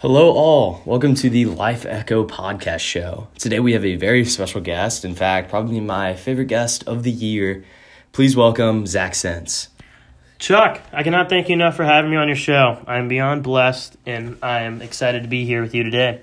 Hello, all. Welcome to the Life Echo podcast show. Today we have a very special guest. In fact, probably my favorite guest of the year. Please welcome Zach Sense. Chuck, I cannot thank you enough for having me on your show. I am beyond blessed and I am excited to be here with you today.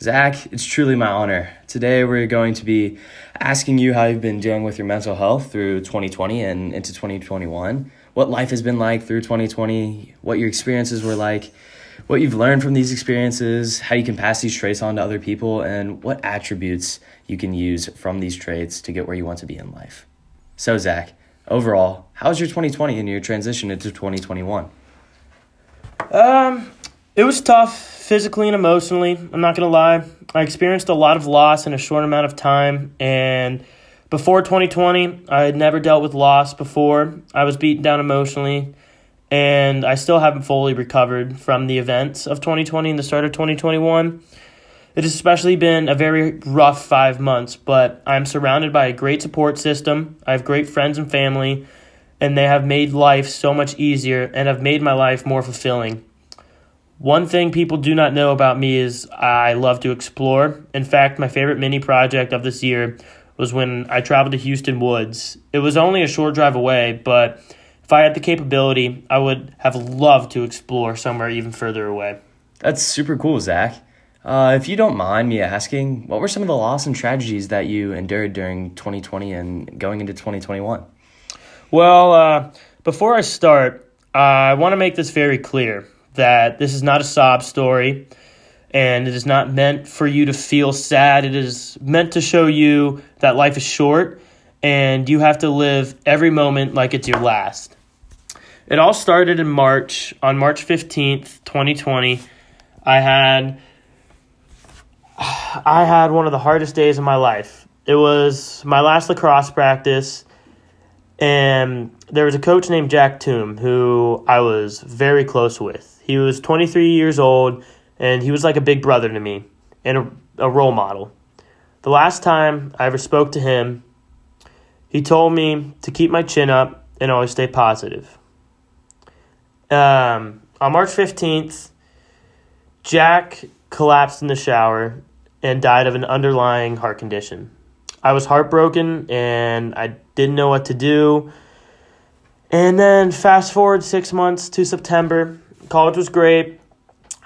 Zach, it's truly my honor. Today we're going to be asking you how you've been dealing with your mental health through 2020 and into 2021, what life has been like through 2020, what your experiences were like, what you've learned from these experiences, how you can pass these traits on to other people, and what attributes you can use from these traits to get where you want to be in life. So, Zach, overall, how's your 2020 and your transition into 2021? Um, it was tough physically and emotionally. I'm not gonna lie. I experienced a lot of loss in a short amount of time, and before 2020, I had never dealt with loss before. I was beaten down emotionally and I still haven't fully recovered from the events of 2020 and the start of 2021. It has especially been a very rough five months, but I'm surrounded by a great support system. I have great friends and family, and they have made life so much easier and have made my life more fulfilling. One thing people do not know about me is I love to explore. In fact, my favorite mini project of this year was when I traveled to Hueston Woods. It was only a short drive away, but if I had the capability, I would have loved to explore somewhere even further away. That's super cool, Zach. Uh, if you don't mind me asking, what were some of the loss and tragedies that you endured during 2020 and going into 2021? Well, uh, before I start, uh, I want to make this very clear that this is not a sob story and it is not meant for you to feel sad. It is meant to show you that life is short and you have to live every moment like it's your last. It all started in March, on March 15th, 2020. I had I had one of the hardest days of my life. It was my last lacrosse practice and there was a coach named Jack Toom who I was very close with. He was 23 years old and he was like a big brother to me and a, a role model. The last time I ever spoke to him, he told me to keep my chin up and always stay positive. Um, on March 15th, Jack collapsed in the shower and died of an underlying heart condition. I was heartbroken and I didn't know what to do. And then fast forward six months to September. College was great.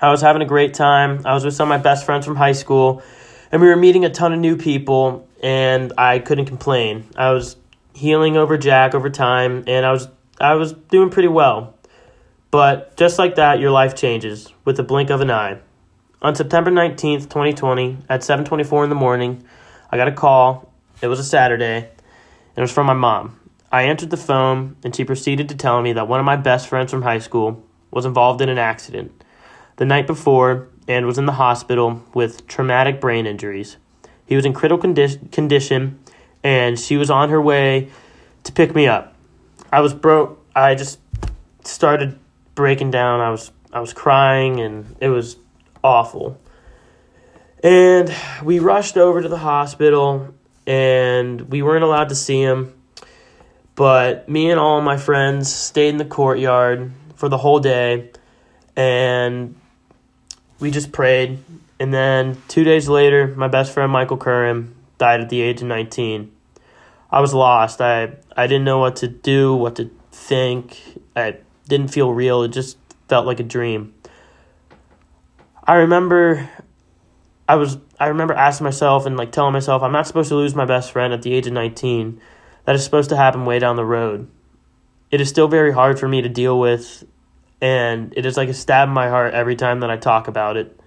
I was having a great time. I was with some of my best friends from high school, and we were meeting a ton of new people, and I couldn't complain. I was healing over Jack over time, and I was I was doing pretty well. But just like that, your life changes with the blink of an eye. On September 19th, 2020, at 7:24 in the morning, I got a call. It was a Saturday, and it was from my mom. I answered the phone, and she proceeded to tell me that one of my best friends from high school was involved in an accident the night before and was in the hospital with traumatic brain injuries. He was in critical condi- condition, and she was on her way to pick me up. I was broke. I just started breaking down. I was I was crying and it was awful. And we rushed over to the hospital and we weren't allowed to see him. But me and all my friends stayed in the courtyard for the whole day and we just prayed. And then two days later, my best friend Michael Curran died at the age of 19. I was lost. I, I didn't know what to do, what to think. I didn't feel real. It just felt like a dream. I remember I was I remember asking myself and like telling myself I'm not supposed to lose my best friend at the age of 19. That is supposed to happen way down the road. It is still very hard for me to deal with and it is like a stab in my heart every time that I talk about it.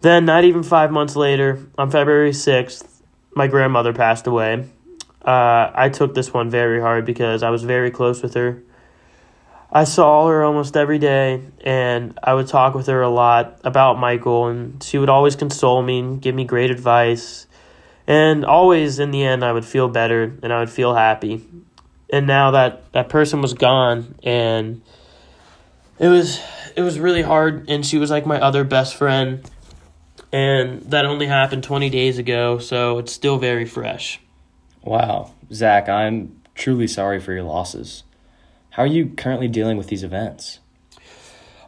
Then not even 5 months later, on February 6th, my grandmother passed away. Uh, I took this one very hard because I was very close with her. I saw her almost every day, and I would talk with her a lot about Michael, and she would always console me and give me great advice. And always, in the end, I would feel better and I would feel happy. And now that that person was gone, and it was it was really hard. And she was like my other best friend, and that only happened twenty days ago, so it's still very fresh. Wow, Zach, I'm truly sorry for your losses. How are you currently dealing with these events?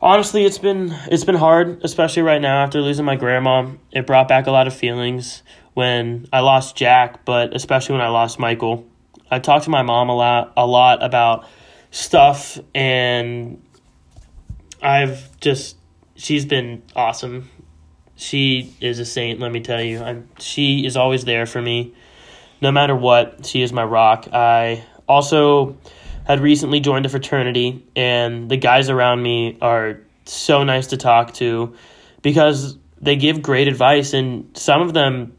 Honestly, it's been it's been hard, especially right now after losing my grandma. It brought back a lot of feelings when I lost Jack, but especially when I lost Michael. I talked to my mom a lot a lot about stuff and I've just she's been awesome. She is a saint, let me tell you. I'm, she is always there for me no matter what. She is my rock. I also had recently joined a fraternity, and the guys around me are so nice to talk to because they give great advice, and some of them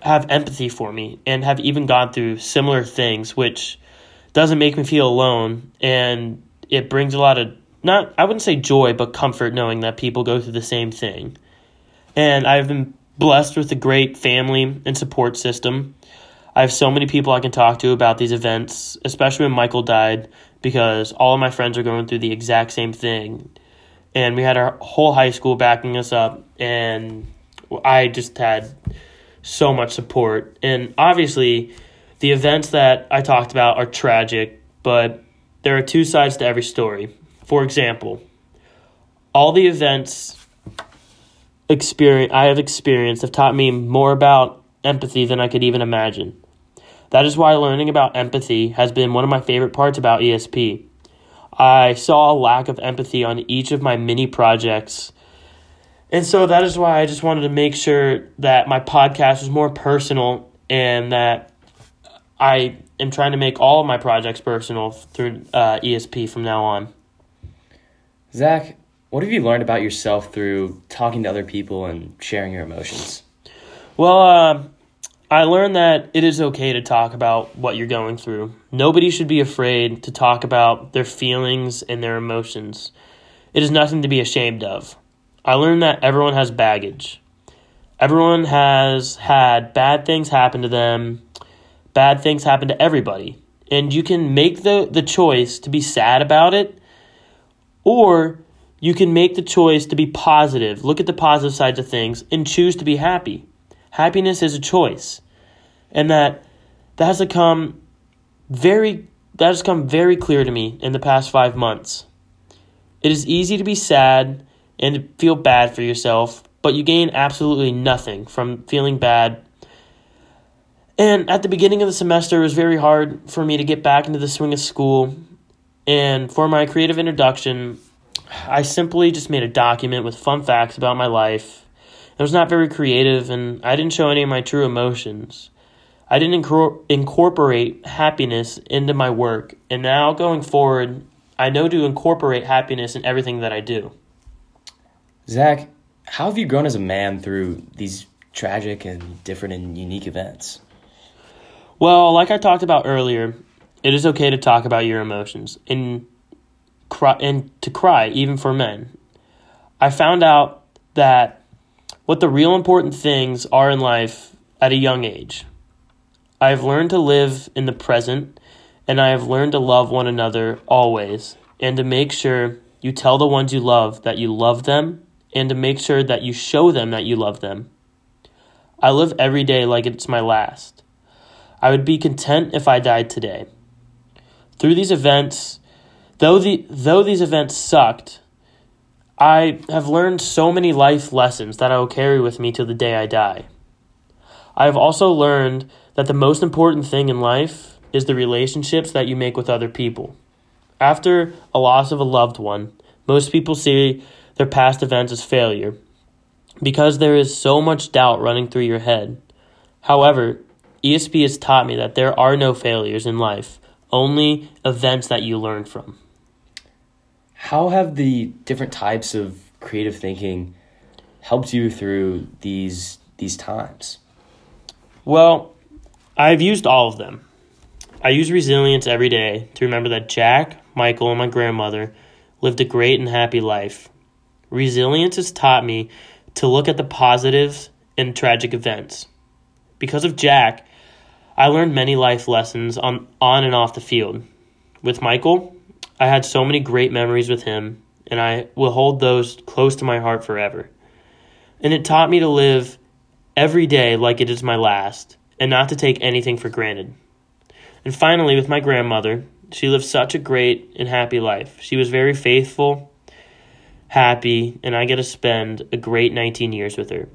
have empathy for me and have even gone through similar things, which doesn't make me feel alone, and it brings a lot of not I wouldn't say joy, but comfort knowing that people go through the same thing. And I've been blessed with a great family and support system. I have so many people I can talk to about these events, especially when Michael died, because all of my friends are going through the exact same thing. And we had our whole high school backing us up, and I just had so much support. And obviously, the events that I talked about are tragic, but there are two sides to every story. For example, all the events experience I have experienced have taught me more about empathy than I could even imagine. That is why learning about empathy has been one of my favorite parts about ESP. I saw a lack of empathy on each of my mini projects. And so that is why I just wanted to make sure that my podcast was more personal and that I am trying to make all of my projects personal through uh, ESP from now on. Zach, what have you learned about yourself through talking to other people and sharing your emotions? Well, uh, I learned that it is okay to talk about what you're going through. Nobody should be afraid to talk about their feelings and their emotions. It is nothing to be ashamed of. I learned that everyone has baggage. Everyone has had bad things happen to them. Bad things happen to everybody. And you can make the, the choice to be sad about it, or you can make the choice to be positive, look at the positive sides of things, and choose to be happy. Happiness is a choice. And that that has come very that has come very clear to me in the past 5 months. It is easy to be sad and to feel bad for yourself, but you gain absolutely nothing from feeling bad. And at the beginning of the semester, it was very hard for me to get back into the swing of school. And for my creative introduction, I simply just made a document with fun facts about my life it was not very creative, and I didn't show any of my true emotions. I didn't incorporate happiness into my work, and now going forward, I know to incorporate happiness in everything that I do. Zach, how have you grown as a man through these tragic and different and unique events? Well, like I talked about earlier, it is okay to talk about your emotions and cry and to cry even for men. I found out that what the real important things are in life at a young age. I have learned to live in the present, and I have learned to love one another always, and to make sure you tell the ones you love that you love them, and to make sure that you show them that you love them. I live every day like it's my last. I would be content if I died today. Through these events, though the though these events sucked, I have learned so many life lessons that I will carry with me till the day I die. I have also learned that the most important thing in life is the relationships that you make with other people. After a loss of a loved one, most people see their past events as failure because there is so much doubt running through your head. However, ESP has taught me that there are no failures in life, only events that you learn from. How have the different types of creative thinking helped you through these these times? Well, I've used all of them. I use resilience every day to remember that Jack, Michael, and my grandmother lived a great and happy life. Resilience has taught me to look at the positives in tragic events. Because of Jack, I learned many life lessons on, on and off the field. With Michael, I had so many great memories with him, and I will hold those close to my heart forever. And it taught me to live every day like it is my last, and not to take anything for granted. And finally, with my grandmother, she lived such a great and happy life. She was very faithful, happy, and I get to spend a great 19 years with her.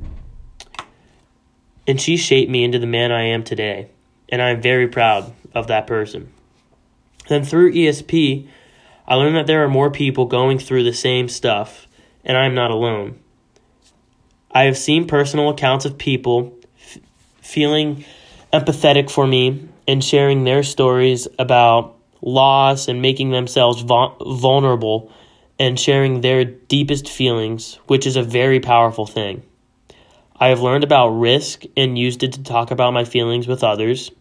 And she shaped me into the man I am today, and I'm very proud of that person. Then through ESP, I learned that there are more people going through the same stuff, and I'm not alone. I have seen personal accounts of people f- feeling empathetic for me and sharing their stories about loss and making themselves vulnerable and sharing their deepest feelings, which is a very powerful thing. I have learned about risk and used it to talk about my feelings with others.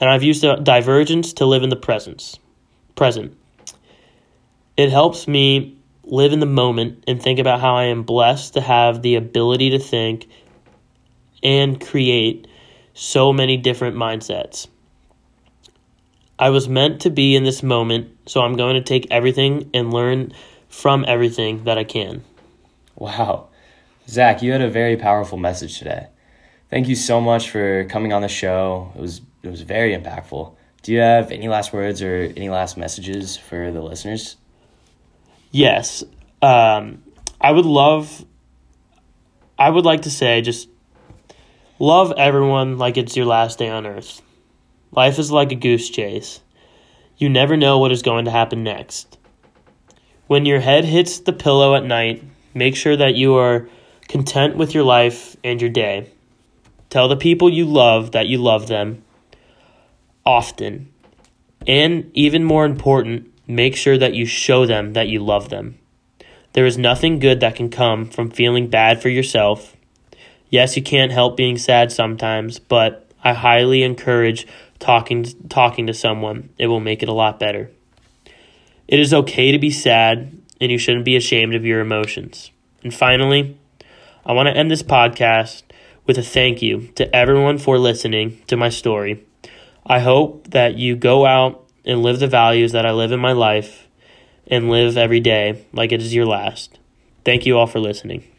And I've used divergence to live in the presence, present. It helps me live in the moment and think about how I am blessed to have the ability to think and create so many different mindsets. I was meant to be in this moment, so I'm going to take everything and learn from everything that I can. Wow. Zach, you had a very powerful message today. Thank you so much for coming on the show. It was it was very impactful. Do you have any last words or any last messages for the listeners? Yes. Um, I would love I would like to say just love everyone like it's your last day on earth. Life is like a goose chase. You never know what is going to happen next. When your head hits the pillow at night, make sure that you are content with your life and your day. Tell the people you love that you love them often. And even more important, make sure that you show them that you love them. There is nothing good that can come from feeling bad for yourself. Yes, you can't help being sad sometimes, but I highly encourage talking talking to someone. It will make it a lot better. It is okay to be sad and you shouldn't be ashamed of your emotions. And finally, I want to end this podcast with a thank you to everyone for listening to my story. I hope that you go out and live the values that I live in my life and live every day like it is your last. Thank you all for listening.